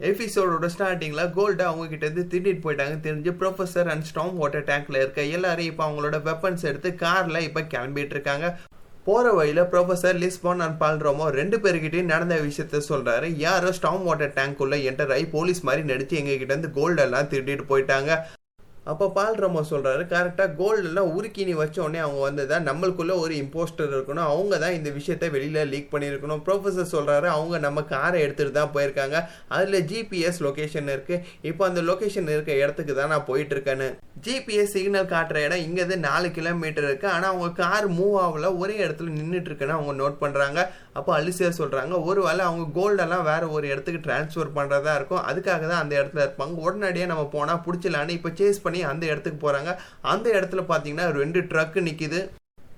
எபிசோடோட ஸ்டார்டிங்ல கோல்டு அவங்க கிட்ட இருந்து திட்டிட்டு போயிட்டாங்க தெரிஞ்சு ப்ரொஃபசர் அண்ட் ஸ்டாம் வாட்டர் டேங்க்ல இருக்க எல்லாரும் இப்போ அவங்களோட வெப்பன்ஸ் எடுத்து கார்ல இப்போ கிளம்பிட்டு இருக்காங்க. போற வழியில ப்ரொஃபசர் லிஸ்பான் அண்ட் பால்ரோமோ ரெண்டு பேருக்கிட்டையும் நடந்த விஷயத்த சொல்றாரு. யாரோ ஸ்டாம் வாட்டர் டேங்க் உள்ள என்டர் ஆகி போலீஸ் மாதிரி நடிச்சு எங்ககிட்ட இருந்து கோல்டெல்லாம் திருட்டிட்டு போயிட்டாங்க. அப்போ பால்ரமோ சொல்கிறாரு கரெக்டாக கோல்டெல்லாம் உருக்கி நீ வச்ச உடனே அவங்க வந்ததா? நம்மளுக்குள்ளே ஒரு இம்போஸ்டர் இருக்கணும். அவங்க தான் இந்த விஷயத்த வெளியில் லீக் பண்ணியிருக்கணும். ப்ரொஃபஸர் சொல்கிறாரு அவங்க நம்ம காரை எடுத்துகிட்டு தான் போயிருக்காங்க. அதில் ஜிபிஎஸ் லொக்கேஷன் இருக்குது இப்போ அந்த லொக்கேஷன் இருக்க இடத்துக்கு தான் நான் போயிட்டுருக்கேன்னு. ஜிபிஎஸ் சிக்னல் காட்டுற இடம் இங்கேருந்து நாலு கிலோமீட்டர் இருக்குது ஆனால் அவங்க கார் மூவ் ஆகல. ஒரே இடத்துல நின்றுட்டு இருக்குன்னு அவங்க நோட் பண்ணுறாங்க அப்போ அலிசியா சொல்கிறாங்க ஒரு வேளை அவங்க கோல்டெல்லாம் வேறு ஒரு இடத்துக்கு டிரான்ஸ்ஃபர் பண்ணுறதா இருக்கும். அதுக்காக தான் அந்த இடத்துல இருப்பாங்க. உடனடியாக நம்ம போனால் பிடிச்சலான்னு இப்போ சேஸ் பண்ணி அந்த இடத்துக்கு போகிறாங்க அந்த இடத்துல பார்த்தீங்கன்னா ரெண்டு ட்ரக்கு நிற்கிது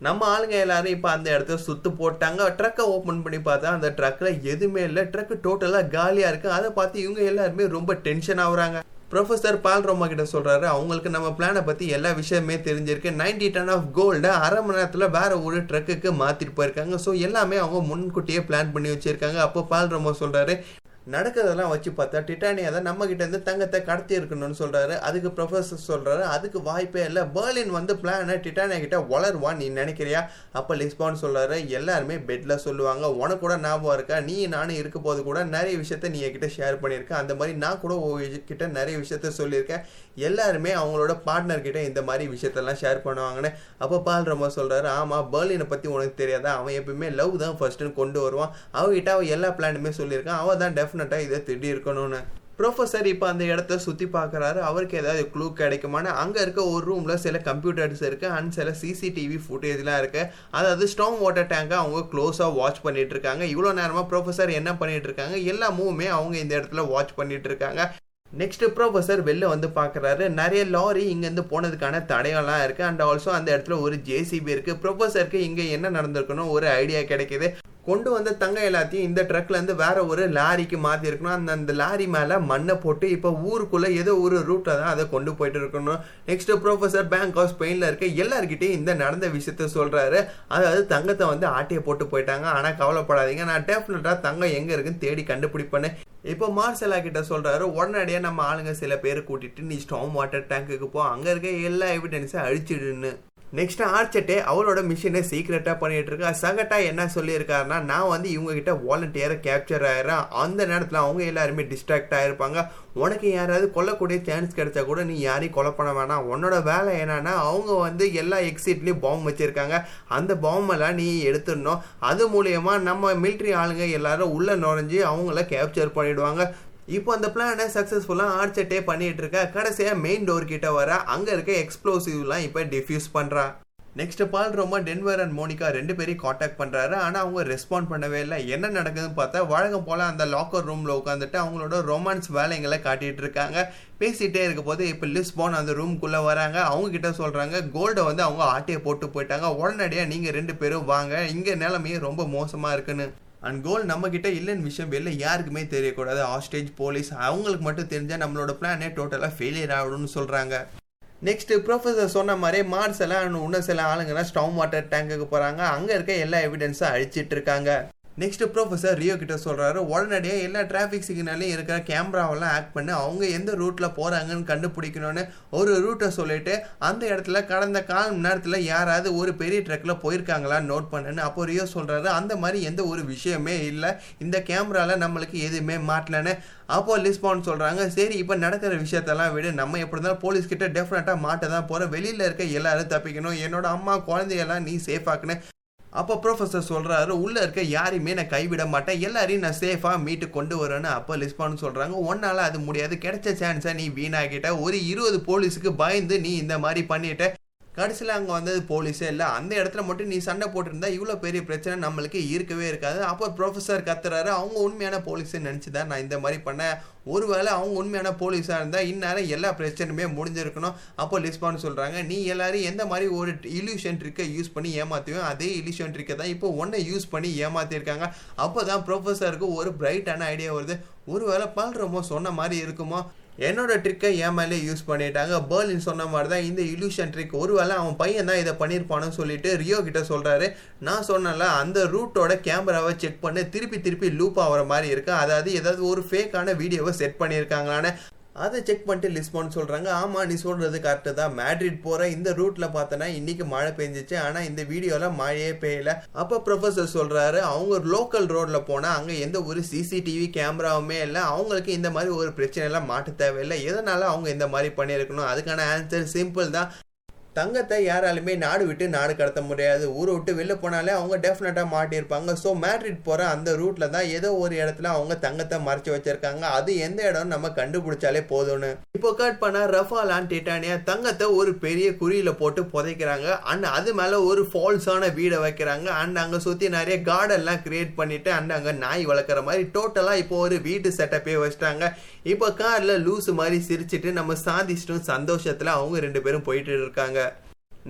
நம்ம ஆளுங்க எல்லாரும் இப்போ அந்த இடத்த சுத்து போட்டாங்க. ட்ரக்கை ஓப்பன் பண்ணி பார்த்தா அந்த ட்ரக்கில் எதுவுமே இல்லை. ட்ரக்கு டோட்டலாக காலியாக இருக்குது அதை பார்த்து இவங்க எல்லாருமே ரொம்ப டென்ஷன் ஆகுறாங்க. ப்ரொஃபஸர் பால் ரோமா கிட்ட சொல்கிறாரு அவங்களுக்கு நம்ம பிளானை பற்றி எல்லா விஷயமே தெரிஞ்சிருக்கு. நைன்டி டன் ஆஃப் கோல்டை அரை மணி நேரத்தில் வேற ஒரு ட்ரக்குக்கு மாற்றிட்டு போயிருக்காங்க. ஸோ எல்லாமே அவங்க முன்கூட்டியே பிளான் பண்ணி வச்சுருக்காங்க. அப்போ பால் ரோமா சொல்கிறாரு நடக்கிறதெல்லாம் வச்சு பார்த்தா டிட்டானியா தான் நம்ம கிட்ட இருந்து தங்கத்தை கடத்தி இருக்கணும்னு சொல்றாரு. அதுக்கு ப்ரொஃபஸர் சொல்றாரு. அதுக்கு வாய்ப்பே இல்லை. பெர்லின் வந்து பிளானை டிட்டானியா கிட்ட வளருவான் நீ நினைக்கிறியா? அப்ப லிஸ்பான் சொல்றாரு. எல்லாருமே பெட்ல சொல்லுவாங்க. உனக்கு கூட ஞாபகம் இருக்கா? நீ நானும் இருக்க போது கூட நிறைய விஷயத்த நீ என்கிட்ட ஷேர் பண்ணியிருக்கேன் அந்த மாதிரி நான் கூட கிட்ட நிறைய விஷயத்த சொல்லியிருக்கேன். எல்லாருமே அவங்களோட பார்ட்னர் கிட்ட இந்த மாதிரி விஷயத்தெல்லாம் ஷேர் பண்ணுவாங்கன்னு அப்போ பால் ரொம்ப சொல்றாரு. ஆமா பெர்லினை பத்தி உனக்கு தெரியாதா? அவன் எப்பயுமே லவ் தான் ஃபர்ஸ்ட்னு கொண்டு வருவான். அவகிட்ட அவன் எல்லா பிளானுமே சொல்லியிருக்கான். அவன் தான் டெஃபினட்டாக இதை திட்டி இருக்கணும்னு. ப்ரொஃபஸர் இப்போ அந்த இடத்த சுற்றி பார்க்குறாரு. அவருக்கு ஏதாவது க்ளூ கிடைக்குமான்னு. அங்கே இருக்க ஒரு ரூமில் சில கம்ப்யூட்டர்ஸ் இருக்குது அண்ட் சில சிசிடிவி ஃபுட்டேஜ்லாம் இருக்குது அதாவது ஸ்ட்ராங் வாட்டர் டேங்கை அவங்க க்ளோஸாக வாட்ச் பண்ணிட்டு இருக்காங்க. இவ்வளோ நேரமாக ப்ரொஃபஸர் என்ன பண்ணிட்டு இருக்காங்க? எல்லா மூவுமே அவங்க இந்த இடத்துல வாட்ச் பண்ணிட்டு இருக்காங்க. நெக்ஸ்ட் ப்ரொஃபஸர் வெளில வந்து பார்க்குறாரு. நிறைய லாரி இங்கேருந்து போனதுக்கான தடையெல்லாம் இருக்குது அண்ட் ஆல்சோ அந்த இடத்துல ஒரு ஜேசிபி இருக்குது ப்ரொஃபஸருக்கு இங்கே என்ன நடந்திருக்கணும் ஒரு ஐடியா கிடைக்குது. கொண்டு வந்த தங்க எல்லாத்தையும் இந்த ட்ரக்ல இருந்து வேற ஒரு லாரிக்கு மாத்தி இருக்கணும். அந்த அந்த லாரி மேல மண்ணை போட்டு இப்போ ஊருக்குள்ள ஏதோ ஒரு ரூட்ல தான் அதை கொண்டு போயிட்டு இருக்கணும். நெக்ஸ்ட் ப்ரொஃபசர் பேங்க் ஆஃப் ஸ்பெயின்ல இருக்க எல்லாருக்கிட்டையும் இந்த நடந்த விஷயத்த சொல்றாரு. அதாவது தங்கத்தை வந்து ஆட்டிய போட்டு போயிட்டாங்க. ஆனா கவலைப்படாதீங்க. நான் டெஃபினட்டா தங்கம் எங்க இருக்குன்னு தேடி கண்டுபிடிப்பேன்னு இப்போ மார்சலா கிட்ட சொல்றாரு. உடனடியாக நம்ம ஆளுங்க சில பேர் கூட்டிட்டு நீ ஸ்டாம் வாட்டர் டேங்குக்கு போ. அங்க இருக்க எல்லா எவிடன்ஸையும் அழிச்சிடுன்னு. நெக்ஸ்ட் ஆர்ச்சட்டே அவளோட மிஷினை சீக்ரெட்டாக பண்ணிட்டு இருக்கா சகட்டா என்ன சொல்லியிருக்காருன்னா நான் வந்து இவங்க கிட்ட வாலண்டியராக கேப்சர் ஆயிடுறேன். அந்த நேரத்தில் அவங்க எல்லாருமே டிஸ்ட்ராக்ட் ஆயிருப்பாங்க. உனக்கு யாராவது கொல்லக்கூடிய சான்ஸ் கிடைச்சா கூட நீ யாரையும் கொலை பண்ண வேணாம். உன்னோட வேலை என்னன்னா அவங்க வந்து எல்லா எக்ஸிட்லேயும் பாம்பு வச்சிருக்காங்க. அந்த பாம்பெல்லாம் நீ எடுத்துடணும். அது மூலியமா நம்ம மிலிட்ரி ஆளுங்க எல்லாரும் உள்ள நுழைஞ்சு அவங்கள கேப்சர் பண்ணிடுவாங்க. இப்போ அந்த பிளானை சக்ஸஸ்ஃபுல்லாக ஆர்ச்சட்டே பண்ணிட்டு இருக்கா கடைசியாக மெயின் டோர் கிட்ட வர அங்கே இருக்க எக்ஸ்ப்ளோசிவ்லாம் இப்போ டிஃப்யூஸ் பண்ணுறா நெக்ஸ்ட் பால் ரொம்ப டென்வர் அண்ட் மோனிகா ரெண்டு பேரையும் காண்டாக்ட் பண்ணுறாரு ஆனால் அவங்க ரெஸ்பாண்ட் பண்ணவே இல்லை. என்ன நடக்குதுன்னு பார்த்தா வழக்கம் போல் அந்த லாக்கர் ரூமில் உட்காந்துட்டு அவங்களோட ரொமான்ஸ் வேலைங்களை காட்டிகிட்டு இருக்காங்க. பேசிகிட்டே இருக்க போது இப்போ லிஸ்பான் அந்த ரூம்குள்ளே வராங்க. அவங்க கிட்ட சொல்கிறாங்க கோல்டை வந்து அவங்க ஆட்டையை போட்டு போயிட்டாங்க. உடனடியாக நீங்கள் ரெண்டு பேரும் வாங்க. இங்கே நிலமையே ரொம்ப மோசமாக இருக்குன்னு. அண்ட் கோல் நம்ம கிட்ட இல்லைன்னு விஷயம் வெளில யாருக்குமே தெரியக்கூடாது. ஹாஸ்டேஜ் போலீஸ் அவங்களுக்கு மட்டும் தெரிஞ்சால் நம்மளோட பிளானே டோட்டலாக ஃபெயிலியர் ஆகிடும்னு சொல்கிறாங்க நெக்ஸ்ட் ப்ரொஃபஸர் சொன்ன மாதிரி மார்ஸ் எல்லாம் இன்னும் சில ஆளுங்கெல்லாம் ஸ்டாம் வாட்டர் டேங்குக்கு போகிறாங்க அங்கே இருக்க எல்லா எவிடன்ஸும் அழிச்சிட்டு இருக்காங்க. நெக்ஸ்ட் ப்ரொஃபஸர் ரியோ கிட்ட சொல்றாரு உடனடியாக எல்லா டிராஃபிக் சிக்னலையும் இருக்கிற கேமராவெல்லாம் ஆக்ட் பண்ணி. அவங்க எந்த ரூட்ல போறாங்கன்னு கண்டுபிடிக்கணும்னு ஒரு ரூட்டை சொல்லிட்டு அந்த இடத்துல கடந்த கால் மணி நேரத்தில் யாராவது ஒரு பெரிய ட்ரக்ல போயிருக்காங்களா நோட் பண்ணுன்னு அப்போ ரியோ சொல்றாரு. அந்த மாதிரி எந்த ஒரு விஷயமே இல்லை. இந்த கேமராவில் நம்மளுக்கு எதுவுமே மாட்டலன்னு அப்போ லிஸ்பான் சொல்கிறாங்க சரி இப்போ நடக்கிற விஷயத்தெல்லாம் விடு. நம்ம எப்படி இருந்தாலும் போலீஸ்கிட்ட டெஃபினட்டாக மாட்ட தான் போகிறோம் வெளியில் இருக்க எல்லாரும் தப்பிக்கணும். என்னோட அம்மா குழந்தையெல்லாம் நீ சேஃபாக்குன்னு அப்போ ப்ரொஃபஸர் சொல்கிறாரு உள்ளே இருக்க யாரையுமே நான் கைவிட மாட்டேன். எல்லாரையும் நான் சேஃபாக மீட்டு கொண்டு வரேன்னு அப்போ லிஸ்பான்னு சொல்கிறாங்க ஒன்றால் அது முடியாது. கிடைச்ச சான்ஸை நீ வீணாகிட்ட ஒரு இருபது போலீஸுக்கு பயந்து நீ இந்த மாதிரி பண்ணிட்ட. கடைசியில் அங்கே வந்தது போலீஸே இல்லை. அந்த இடத்துல மட்டும் நீ சண்டை போட்டிருந்தா இவ்வளோ பெரிய பிரச்சனை நம்மளுக்கு இருக்கவே இருக்காது. அப்போ ப்ரொஃபஸர் கத்துறாரு. அவங்க உண்மையான போலீஸை நினச்சி தான் நான் இந்த மாதிரி பண்ணேன். ஒருவேளை அவங்க உண்மையான போலீஸாக இருந்தால் இந்நேரம் எல்லா பிரச்சனையுமே முடிஞ்சிருக்கணும். அப்போ லிஸ்பான்னு சொல்கிறாங்க நீ எல்லாரும் எந்த மாதிரி ஒரு இல்யூஷன் ட்ரிக்கை யூஸ் பண்ணி ஏமாற்றுவோம் அதே இல்யூஷன் ட்ரிக்கை தான் இப்போ ஒன்றை யூஸ் பண்ணி ஏமாற்றிருக்காங்க அப்போ தான் ப்ரொஃபஸருக்கு ஒரு பிரைட்டான ஐடியா வருது. ஒருவேளை பால்ரமோ சொன்ன மாதிரி இருக்குமோ? என்னோட ட்ரிக்கை என் மேலே யூஸ் பண்ணிட்டாங்க. பேர்லின் சொன்ன மாதிரி தான் இந்த இல்யூஷன் ட்ரிக் ஒருவேளை அவன் பையன் தான் இதை பண்ணியிருப்பானு சொல்லிட்டு ரியோ கிட்ட சொல்கிறாரு நான் சொன்னல அந்த ரூட்டோட கேமராவை செக் பண்ணி. திருப்பி திருப்பி லூப் ஆகிற மாதிரி இருக்கு. அதாவது ஏதாவது ஒரு ஃபேக்கான வீடியோவை செட் பண்ணியிருக்காங்களான்னு. அதை செக் பண்ணிட்டு லிஸ்பான்னு சொல்கிறாங்க ஆமாம் நீ சொல்கிறது கரெக்டு தான். மேட்ரிட் போகிற இந்த ரூட்டில் பார்த்தோன்னா இன்றைக்கி மழை பெஞ்சிச்சு. ஆனால் இந்த வீடியோவில் மழையே பெய்யல. அப்போ ப்ரொஃபஸர் சொல்கிறாரு அவங்க லோக்கல் ரோட்டில் போனால் அங்கே எந்த ஒரு சிசிடிவி கேமராவுமே இல்லை. அவங்களுக்கு இந்த மாதிரி ஒரு பிரச்சனைலாம் மாட்ட தேவையில்லை. எதனால அவங்க இந்த மாதிரி பண்ணியிருக்கணும்? அதுக்கான ஆன்சர் சிம்பிள் தான். தங்கத்தை யாராலுமே நாடு விட்டு நாடு கடத்த முடியாது. ஊரை விட்டு வெளில போனாலே அவங்க டெஃபினட்டாக மாட்டியிருப்பாங்க. ஸோ மேட்ரிட் போகிற அந்த ரூட்டில் தான் ஏதோ ஒரு இடத்துல அவங்க தங்கத்தை மறைச்சி வச்சிருக்காங்க. அது எந்த இடம் நம்ம கண்டுபிடிச்சாலே போதும்னு. இப்போ கட் பண்ண ரஃபாலான் டிட்டானியா தங்கத்தை ஒரு பெரிய குறியில போட்டு புதைக்கிறாங்க. அண்ட் அது மேலே ஒரு ஃபால்ஸான வீடை வைக்கிறாங்க. அண்ட் அங்கே சுற்றி நிறைய கார்டன்லாம் கிரியேட் பண்ணிவிட்டு அண்ட் அங்கே நாய் வளர்க்குற மாதிரி டோட்டலாக இப்போ ஒரு வீட்டு செட்டப்பே வச்சுட்டாங்க. இப்போ காரில் லூஸ் மாதிரி சிரிச்சிட்டு நம்ம சாதிச்சிட்டும். சந்தோஷத்தில் அவங்க ரெண்டு பேரும் போயிட்டு இருக்காங்க.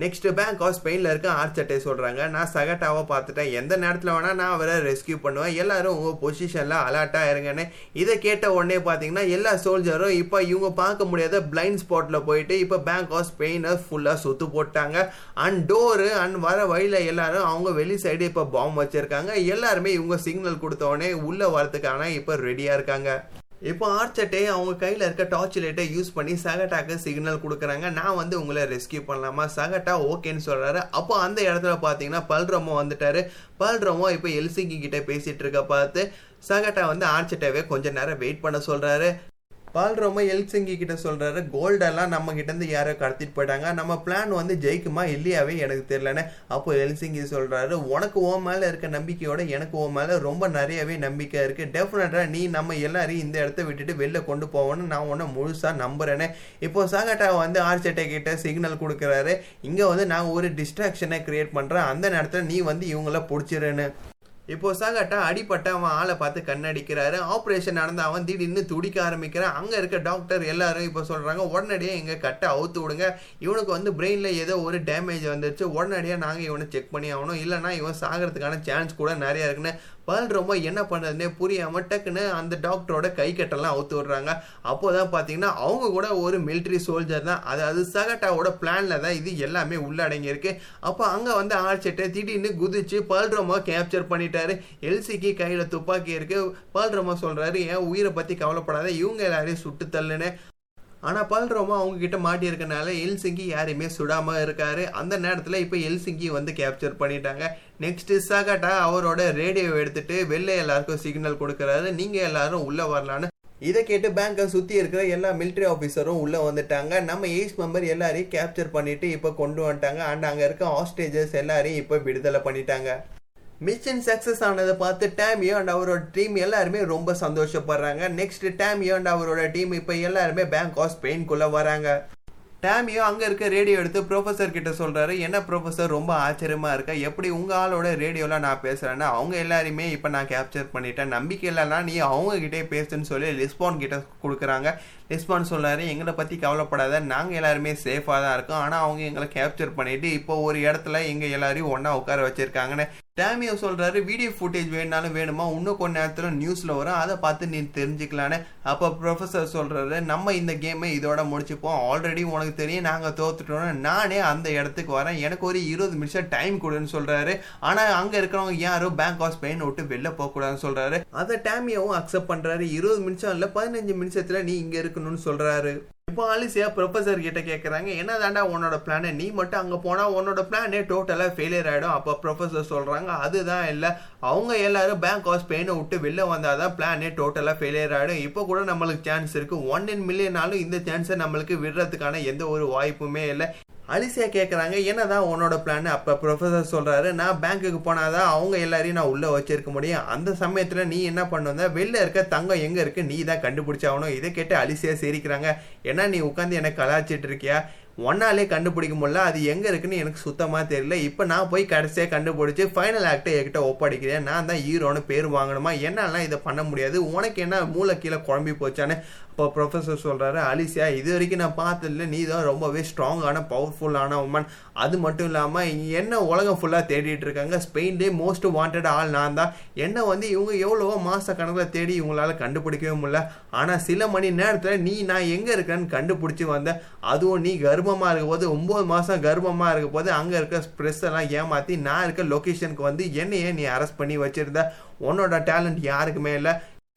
நெக்ஸ்ட் பேங்க் ஆஃப் ஸ்பெயினில் இருக்க ஆர்ச்சட்டை சொல்கிறாங்க நான் சகட்டாவை பார்த்துட்டேன். எந்த நேரத்தில் வேணால் நான் அவரை ரெஸ்கியூ பண்ணுவேன். எல்லாரும் உங்கள் பொசிஷனில் அலர்ட்டாக இருங்கன்னு. இதை கேட்ட உடனே பார்த்தீங்கன்னா எல்லா சோல்ஜரும் இப்போ இவங்க பார்க்க முடியாத பிளைண்ட் ஸ்பாட்டில் போயிட்டு இப்போ பேங்க் ஆஃப் ஸ்பெயினை ஃபுல்லாக சுற்று போட்டாங்க. அண்ட் டோரு அண்ட் வர வழியில் எல்லாரும் அவங்க வெளி சைடு இப்போ பாம்பு வச்சுருக்காங்க. எல்லாருமே இவங்க சிக்னல் கொடுத்த உடனே உள்ளே வரதுக்கான இப்போ ரெடியாக இருக்காங்க. இப்போ ஆர்ச்சட்டே அவங்க கையில் இருக்க டார்ச் லைட்டை யூஸ் பண்ணி சகட்டாக்கு சிக்னல் கொடுக்குறாங்க. நான் வந்து உங்களை ரெஸ்கியூ பண்ணலாமா? சகட்டா ஓகேன்னு சொல்கிறாரு அப்போ அந்த இடத்துல பார்த்தீங்கன்னா பல்ரமோ வந்துட்டாரு. பல்ரமோ இப்போ எல்சிங்கி கிட்டே பேசிகிட்டு இருக்க பார்த்து சகட்டா வந்து ஆர்ச்சட்டாவே கொஞ்ச நேரம் வெயிட் பண்ண சொல்கிறாரு பால்ரோம எல்சிங்கி கிட்ட சொல்றாரு. கோல்டெல்லாம் நம்ம கிட்ட இருந்து யாரோ கடத்திட்டு போயிட்டாங்க. நம்ம பிளான் வந்து ஜெயிக்குமா இல்லையாவே எனக்கு தெரியலன்னு அப்போ எல்சிங்கி சொல்றாரு. உனக்கு ஓ மேல இருக்க நம்பிக்கையோட எனக்கு ஓ மேல ரொம்ப நிறையவே நம்பிக்கை இருக்கு. டெஃபினட்டா நீ நம்ம எல்லாரையும் இந்த இடத்த விட்டுட்டு வெளில கொண்டு போவோம்னு நான் உன்னை முழுசா நம்புறேன்னு இப்போ சாகட்டா வந்து ஆர்ச்சட்டை கிட்ட சிக்னல் கொடுக்குறாரு. இங்க வந்து நான் ஒரு டிஸ்ட்ராக்ஷனை கிரியேட் பண்றேன். அந்த நேரத்தில் நீ வந்து இவங்கள பிடிச்சிருன்னு. இப்போ சகட்டா அடிப்பட்ட அவன் ஆளை பார்த்து கண்ணடிக்கிறாரு. ஆப்ரேஷன் நடந்த அவன் திடீர்னு துடிக்க ஆரம்பிக்கிறான். அங்கே இருக்க டாக்டர் எல்லாரும் இப்போ சொல்கிறாங்க உடனடியே எங்கள் கட்டை அவுத்து விடுங்க. இவனுக்கு வந்து பிரெயினில் ஏதோ ஒரு டேமேஜ் வந்துருச்சு. உடனடியாக நாங்கள் இவனை செக் பண்ணி ஆகணும். இல்லைனா இவன் சாகிறதுக்கான சான்ஸ் கூட நிறையா இருக்குன்னு பல் ரொம்ப என்ன பண்ணுறதுனே புரியாமல் டக்குன்னு அந்த டாக்டரோட கை கட்டெல்லாம் அவுத்து விடுறாங்க. அப்போதான் பார்த்தீங்கன்னா அவங்க கூட ஒரு மிலிட்ரி சோல்ஜர் தான். அதாவது சகட்டாவோட பிளானில் தான் இது எல்லாமே உள்ளடங்கியிருக்கு அப்போ அங்கே வந்து ஆர்ச்சட்டை திடீர்னு குதிச்சு பல்ரோமா கேப்சர் பண்ணிட்டாரு. எல்சிக்கு கையில் துப்பாக்கி இருக்கு. பல்ரோமா சொல்கிறாரு என் உயிரை பற்றி கவலைப்படாத இவங்க எல்லாரையும் சுட்டு தள்ளுன்னு. ஆனால் பல்ரோமா அவங்க கிட்ட மாட்டி இருக்கனால எல்சிங்கி யாரையுமே சுடாமல் இருக்கார். அந்த நேரத்தில் இப்போ எல்சிங்கி வந்து கேப்சர் பண்ணிட்டாங்க. நெக்ஸ்ட் சகட்டா அவரோட ரேடியோ எடுத்துட்டு வெளில எல்லாருக்கும் சிக்னல் கொடுக்குறாரு. நீங்கள் எல்லாரும் உள்ளே வரலான்னு. இதை கேட்டு பேங்கை சுற்றி இருக்கிற எல்லா மிலிட்ரி ஆஃபீஸரும் உள்ளே வந்துட்டாங்க. நம்ம ஏஜ் மெம்பர் எல்லாரையும் கேப்சர் பண்ணிவிட்டு இப்போ கொண்டு வந்துட்டாங்க. அண்ட் அங்கே இருக்க ஹாஸ்டேஜஸ் எல்லாரையும் இப்போ விடுதலை பண்ணிட்டாங்க. மிஷன் சக்ஸஸ் ஆனதை பார்த்து டேமியோ அண்ட் அவரோட டீம் எல்லாருமே ரொம்ப சந்தோஷப்படுறாங்க. நெக்ஸ்ட் டேமியோ அண்ட் அவரோட டீம் இப்போ எல்லாருமே பேங்க் ஆஃப் ஸ்பெயின்குள்ளே வராங்க. டேமியோ அங்கே இருக்க ரேடியோ எடுத்து ப்ரொஃபஸர் கிட்ட சொல்கிறாரு என்ன ப்ரொஃபஸர் ரொம்ப ஆச்சரியமாக இருக்கா. எப்படி உங்கள் ஆளோட ரேடியோவில் நான் பேசுகிறேன்னா அவங்க எல்லாருமே இப்போ நான் கேப்சர் பண்ணிட்டேன். நம்பிக்கை இல்லைனா நீ அவங்க கிட்டே பேசுன்னு சொல்லி லிஸ்பான் கிட்ட கொடுக்குறாங்க. ரெஸ்பான்ஸ் சொல்கிறாரு எங்களை பற்றி கவலைப்படாத நாங்கள் எல்லாருமே சேஃபாக தான் இருக்கோம். ஆனால் அவங்க எங்களை கேப்சர் பண்ணிவிட்டு இப்போ ஒரு இடத்துல எங்கள் எல்லாரையும் ஒன்றா உட்கார வச்சுருக்காங்கன்னு டேமியோ சொல்கிறாரு வீடியோ ஃபுட்டேஜ் வேணாலும் வேணுமா? இன்னும் கொஞ்ச நேரத்தில் நியூஸில் வரும். அதை பார்த்து நீ தெரிஞ்சுக்கலான்னு. அப்போ ப்ரொஃபஸர் சொல்கிறாரு நம்ம இந்த கேமை இதோட முடிச்சுப்போம். ஆல்ரெடி உனக்கு தெரியும் நாங்கள் தோத்துட்டோம்னு. நானே அந்த இடத்துக்கு வரேன். எனக்கு ஒரு இருபது நிமிஷம் டைம் கொடுன்னு சொல்கிறாரு ஆனால் அங்கே இருக்கிறவங்க யாரும் பேங்க் ஆஃப் ஸ்பெயின் விட்டு வெளில போகக்கூடாதுன்னு சொல்கிறாரு அதை டேமியாவும் அக்செப்ட் பண்ணுறாரு இருபது நிமிஷம் இல்லை பதினஞ்சு நிமிஷத்தில் நீ இங்கே இருக்கணும். இருக்கணும்னு சொல்றாரு. இப்போ ஆலிசியா ப்ரொஃபஸர் கிட்ட கேட்குறாங்க என்ன தாண்டா உன்னோட பிளானு நீ மட்டும் அங்கே போனால் உன்னோட பிளானே டோட்டலாக ஃபெயிலியர் ஆகிடும் அப்போ ப்ரொஃபஸர் சொல்கிறாங்க அதுதான் இல்லை. அவங்க எல்லாரும் பேங்க் ஆஃப் ஸ்பெயினை விட்டு வெளில வந்தால் தான் பிளானே டோட்டலாக ஃபெயிலியர் ஆகிடும் இப்போ கூட நம்மளுக்கு சான்ஸ் இருக்குது ஒன் இன் மில்லியனாலும் இந்த சான்ஸை நம்மளுக்கு விடுறதுக்கான எந்த ஒரு வாய்ப்புமே இல்லை. அலிசியா கேட்குறாங்க என்னதான் உன்னோட பிளான் அப்போ ப்ரொஃபஸர் சொல்கிறாரு நான் பேங்க்குக்கு போனாதான் அவங்க எல்லாரையும் நான் உள்ளே வச்சிருக்க முடியும். அந்த சமயத்தில் நீ என்ன பண்ணுவ? வெளில இருக்க தங்கம் எங்கே இருக்கு? நீ தான் கண்டுபிடிச்சாகணும் இதை கேட்டு அலிசியா சிரிக்கிறாங்க. ஏன்னா நீ உட்காந்து எனக்கு கலாச்சிட்டு இருக்கியா? ஒன்னாலே கண்டுபிடிக்க முடியல. அது எங்க இருக்குன்னு எனக்கு சுத்தமா தெரியல. இப்போ நான் போய் கடைசியா கண்டுபிடிச்சு ஃபைனல் ஆக்டை என்கிட்ட ஒப்படைக்கிறேன். நான் தான் ஹீரோன்னு பேர் வாங்கணுமா? என்னாலாம் இதை பண்ண முடியாது. உனக்கு என்ன மூளை கீழே குழம்பி போச்சான்னு இப்போ ப்ரொஃபஸர் சொல்கிறாரு அலிசியா இது வரைக்கும் நான் பார்த்ததில்ல. நீ தான் ரொம்பவே ஸ்ட்ராங்கான பவர்ஃபுல்லான உமன் அது மட்டும் இல்லாமல் என்ன உலகம் ஃபுல்லாக தேடிட்டு இருக்காங்க? ஸ்பெயின்லே மோஸ்ட் வாண்டட் ஆள் நான் தான். என்ன வந்து இவங்க எவ்வளவோ மாத கணக்கில் தேடி இவங்களால கண்டுபிடிக்கவே முடியல. ஆனால் சில மணி நேரத்தில் நீ நான் எங்கே இருக்கேன்னு கண்டுபிடிச்சி வந்த அதுவும் நீ கர்ப்பமாக இருக்க போது ஒம்பது மாதம் கர்ப்பமாக இருக்க போது அங்கே இருக்க ப்ரெஸ் எல்லாம் ஏமாற்றி நான் இருக்க லொக்கேஷனுக்கு வந்து என்னையே நீ அரெஸ்ட் பண்ணி வச்சிருந்த. உன்னோட டேலண்ட் யாருக்குமே இல்லை.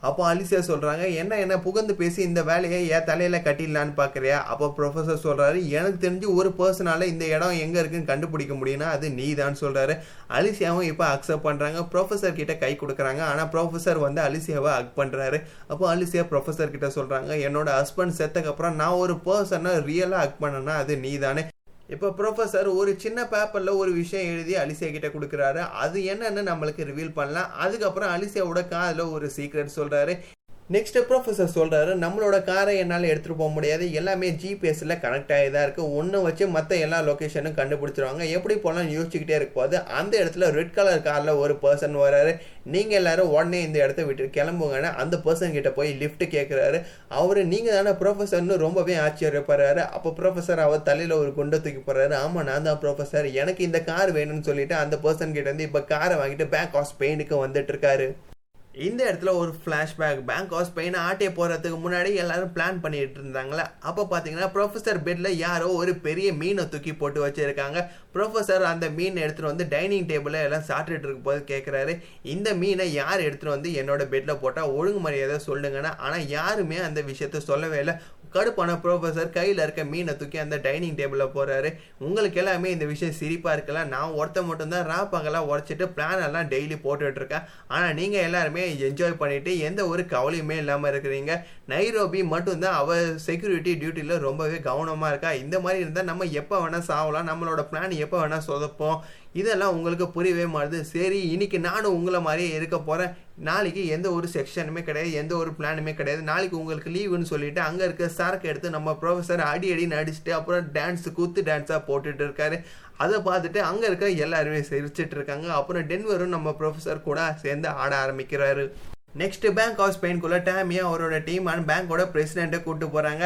அப்போ அலிசியா சொல்கிறாங்க என்ன என்ன புகழ்ந்து பேசி இந்த வேலையை என் தலையில் கட்டிடலான்னு பார்க்குறியா அப்போ ப்ரொஃபசர் சொல்கிறாரு எனக்கு தெரிஞ்சு ஒரு பர்சனால இந்த இடம் எங்கே இருக்குன்னு கண்டுபிடிக்க முடியும்னா அது நீ தான் சொல்கிறாரு அலிசியாவும் இப்போ அக்செப்ட் பண்ணுறாங்க ப்ரொஃபஸர் கிட்ட கை கொடுக்குறாங்க ஆனால் ப்ரொஃபசர் வந்து அலிசியாவை அக் பண்ணுறாரு அப்போ அலிசியா ப்ரொஃபஸர் கிட்ட சொல்கிறாங்க என்னோட ஹஸ்பண்ட் செத்தக்கப்புறம் நான் ஒரு பர்சனை ரியலாக அக் பண்ணனா அது நீ தானே இப்போ ப்ரொஃபஸர் ஒரு சின்ன பேப்பரில் ஒரு விஷயம் எழுதி அலிசியா கிட்ட கொடுக்குறாரு. அது என்னன்னு நம்மளுக்கு ரிவீல் பண்ணலாம். அதுக்கப்புறம் அலிசியாவோட காதில் ஒரு சீக்ரெட் சொல்கிறாரு நெக்ஸ்ட் ப்ரொஃபஸர் சொல்கிறாரு நம்மளோட காரை என்னால் எடுத்துகிட்டு போக முடியாது. எல்லாமே ஜிபிஎஸ்ஸில் கனெக்ட் ஆகி தான் இருக்குது ஒன்று வச்சு மற்ற எல்லா லொக்கேஷனும் கண்டுபிடிச்சிருவாங்க. எப்படி போகலாம் யோசிச்சுக்கிட்டே இருக்கும் போது அந்த இடத்துல ரெட் கலர் காரில் ஒரு பர்சன் வராரு. நீங்கள் எல்லாரும் உடனே இந்த இடத்த விட்டு கிளம்புங்கன்னு அந்த பர்சன் கிட்ட போய் லிஃப்ட் கேட்குறாரு அவர் நீங்கள் தானே ப்ரொஃபஸர்னு ரொம்பவே ஆச்சரியப்படுறாரு. அப்போ ப்ரொஃபஸர் அவர் தலையில் ஒரு குண்டை தூக்கி போடுறாரு. ஆமா நான் தான் ப்ரொஃபஸர் எனக்கு இந்த கார் வேணும்னு சொல்லிட்டு அந்த பர்சன் கிட்ட இருந்து இப்போ காரை வாங்கிட்டு பேங்க் ஆஃப் ஸ்பெயினுக்கு வந்துட்டு இருக்காரு. இந்த இடத்துல ஒரு ஃப்ளாஷ்பேக் பேங்க் ஆஃப் ஸ்பெயின் ஆட்டே போகிறதுக்கு முன்னாடி எல்லாரும் பிளான் பண்ணிட்டு இருந்தாங்களே அப்போ பார்த்தீங்கன்னா ப்ரொஃபஸர் பெட்டில் யாரோ ஒரு பெரிய மீனை தூக்கி போட்டு வச்சுருக்காங்க. ப்ரொஃபஸர் அந்த மீன் எடுத்துகிட்டு வந்து டைனிங் டேபிளில் எல்லாம் சாப்பிட்டுட்டு இருக்கும்போது கேட்குறாரு இந்த மீனை யார் எடுத்துகிட்டு வந்து என்னோட பெட்டில் போட்டால் ஒழுங்கு மரியாதை சொல்லுங்கன்னா? ஆனால் யாருமே அந்த விஷயத்த சொல்லவே இல்லை. கடுப்பான ப்ரொஃபஸர் கையில் இருக்க மீனை தூக்கி அந்த டைனிங் டேபிளில் போகிறாரு உங்களுக்கு எல்லாமே இந்த விஷயம் சிரிப்பாக இருக்கலாம். நான் ஒருத்த மட்டும்தான் ராப்பாங்கெல்லாம் உடச்சிட்டு பிளான் எல்லாம் டெய்லி போட்டுட்ருக்கேன் ஆனால் நீங்கள் எல்லாருமே என்ஜாய் பண்ணிவிட்டு எந்த ஒரு கவலையுமே இல்லாமல் இருக்கிறீங்க. நைரோபி மட்டும்தான் அவர் செக்யூரிட்டி டியூட்டியில் ரொம்பவே கவனமாக இருக்கா? இந்த மாதிரி இருந்தால் நம்ம எப்போ வேணால் சாவலாம். நம்மளோட பிளான் எப்போ வேணால் சொதப்போம். இதெல்லாம் உங்களுக்கு புரியவே மாட்டுது. சரி இன்னைக்கு நானும் உங்களை மாதிரியே இருக்க போகிறேன் நாளைக்கு எந்த ஒரு செக்ஷனுமே கிடையாது எந்த ஒரு பிளானுமே கிடையாது. நாளைக்கு உங்களுக்கு லீவுன்னு சொல்லிட்டு அங்கே இருக்க சரக்கு எடுத்து நம்ம ப்ரொஃபஸர் அடி அடி நடிச்சுட்டு அப்புறம் டான்ஸ் குத்து டான்ஸாக போட்டுட்டு இருக்காரு. அதை பார்த்துட்டு அங்கே இருக்க எல்லாருமே சிரிச்சிட்டு இருக்காங்க. அப்புறம் டென்வரும் நம்ம ப்ரொஃபஸர் கூட சேர்ந்து ஆட ஆரம்பிக்கிறாரு. நெக்ஸ்ட் பேங்க் ஆஃப் ஸ்பெயின்குள்ளே டேமியா அவரோட டீம் அண்ட் பேங்கோட பிரசிடென்ட்டை கூப்பிட்டு போகிறாங்க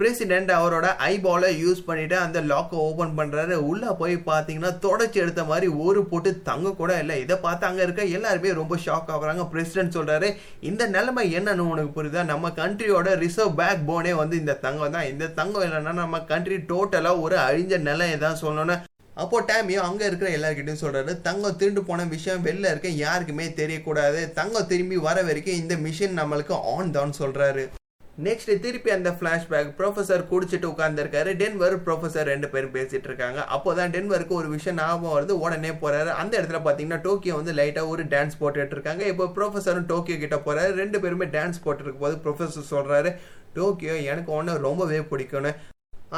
பிரசிடென்ட் அவரோட ஐபாலை யூஸ் பண்ணிட்டு அந்த லாக்கை ஓபன் பண்றாரு. உள்ள போய் பாத்தீங்கன்னா தொடச்சி எடுத்த மாதிரி ஒரு போட்டு தங்க கூட இல்லை. இதை பார்த்து அங்க இருக்க எல்லாருமே ரொம்ப ஷாக் ஆகுறாங்க. பிரசிடென்ட் சொல்றாரு இந்த நிலைமை என்னன்னு உனக்கு புரியுதா? நம்ம கண்ட்ரியோட ரிசர்வ் பேக் போனே வந்து இந்த தங்கம் தான். இந்த தங்கம் இல்லைன்னா நம்ம கண்ட்ரி டோட்டலா ஒரு அழிஞ்ச நிலையை தான் சொல்லணும்னு அப்போ டேமியோ அங்கே இருக்கிற எல்லாருக்கிட்டையும் சொல்கிறாரு தங்கம் திருண்டு போன விஷயம் வெளில இருக்க யாருக்குமே தெரியக்கூடாது. தங்கம் திரும்பி வர வரைக்கும் இந்த மிஷின் நம்மளுக்கு ஆன் தான் சொல்கிறாரு நெக்ஸ்ட் திருப்பி அந்த ஃப்ளாஷ்பேக் ப்ரொஃபஸர் குடிச்சிட்டு உட்காந்துருக்காரு டென்வர் ப்ரொஃபசர் ரெண்டு பேரும் பேசிட்டு இருக்காங்க. அப்போ தான் டென்வருக்கு ஒரு விஷயம் ஞாபகம் வருது. உடனே போறாரு. அந்த இடத்துல பாத்தீங்கன்னா டோக்கியோ வந்து லைட்டா ஒரு டான்ஸ் போட்டுட்டு இருக்காங்க இப்போ ப்ரொஃபஸரும் டோக்கியோ கிட்ட போறாரு. ரெண்டு பேருமே டான்ஸ் போட்டுருக்கும் போது ப்ரொஃபஸர் சொல்றாரு டோக்கியோ எனக்கு ஒன்று ரொம்பவே பிடிக்கும்னு.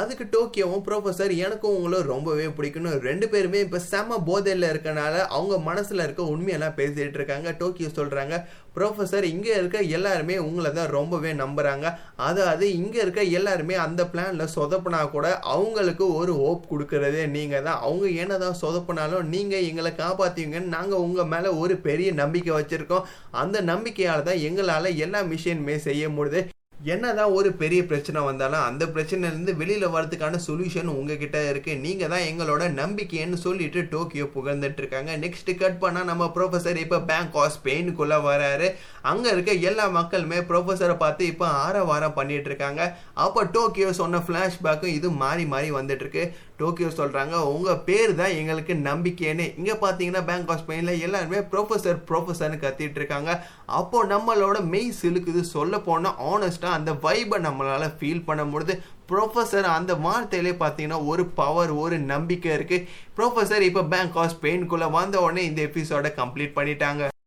அதுக்கு டோக்கியோவும் ப்ரொஃபஸர் எனக்கும் உங்களும் ரொம்பவே பிடிக்கணும் ரெண்டு பேருமே இப்போ செம போதையில் இருக்கனால அவங்க மனசில் இருக்க உண்மையெல்லாம் பேசிகிட்டு இருக்காங்க. டோக்கியோ சொல்கிறாங்க ப்ரொஃபஸர் இங்கே இருக்க எல்லாருமே உங்களை தான் ரொம்பவே நம்புகிறாங்க அதாவது இங்கே இருக்க எல்லாருமே அந்த பிளானில் சொதப்புனா கூட அவங்களுக்கு ஒரு ஹோப் கொடுக்கறதே. நீங்கள் தான் அவங்க என்ன தான் சொதப்புனாலும் நீங்கள் எங்களை காப்பாற்றுவீங்கன்னு நாங்கள் உங்கள் மேலே ஒரு பெரிய நம்பிக்கை வச்சுருக்கோம். அந்த நம்பிக்கையால் தான் எங்களால் எல்லா மிஷினுமே செய்ய முடியுது. என்னதான் ஒரு பெரிய பிரச்சனை வந்தாலும் அந்த பிரச்சனையிலேருந்து வெளியில் வரதுக்கான சொல்யூஷன் உங்ககிட்ட இருக்குது நீங்கள் தான் எங்களோட நம்பிக்கைன்னு சொல்லிட்டு டோக்கியோ புகழ்ந்துட்டு இருக்காங்க. நெக்ஸ்ட் கட் பண்ணால் நம்ம ப்ரொஃபஸர் இப்போ பேங்க் ஆஃப் ஸ்பெயினுக்குள்ளே வராரு. அங்கே இருக்க எல்லா மக்களுமே ப்ரொஃபஸரை பார்த்து இப்போ ஆரவாரம் பண்ணிட்டு இருக்காங்க. அப்போ டோக்கியோ சொன்ன ஃப்ளாஷ்பேக்கும் இது மாறி மாறி வந்துட்டு இருக்கு. டோக்கியோ சொல்கிறாங்க உங்கள் பேர் தான் எங்களுக்கு நம்பிக்கைன்னு. இங்கே பார்த்தீங்கன்னா பேங்க் ஆஃப் ஸ்பெயினில் எல்லாருமே ப்ரொஃபசர் ப்ரொஃபசர்னு கத்திட்டு இருக்காங்க. அப்போ நம்மளோட மெய் சிலுக்குது. சொல்ல போனால் ஆனஸ்டா அந்த வைபை நம்மளால ஃபீல் பண்ணும்பொழுது ப்ரொஃபஸர் அந்த வார்த்தையிலே பார்த்தீங்கன்னா ஒரு பவர் ஒரு நம்பிக்கை இருக்கு. ப்ரொஃபஸர் இப்போ பேங்க் ஆஃப் ஸ்பெயின்குள்ளே வந்த உடனே இந்த எபிசோடை கம்ப்ளீட் பண்ணிட்டாங்க.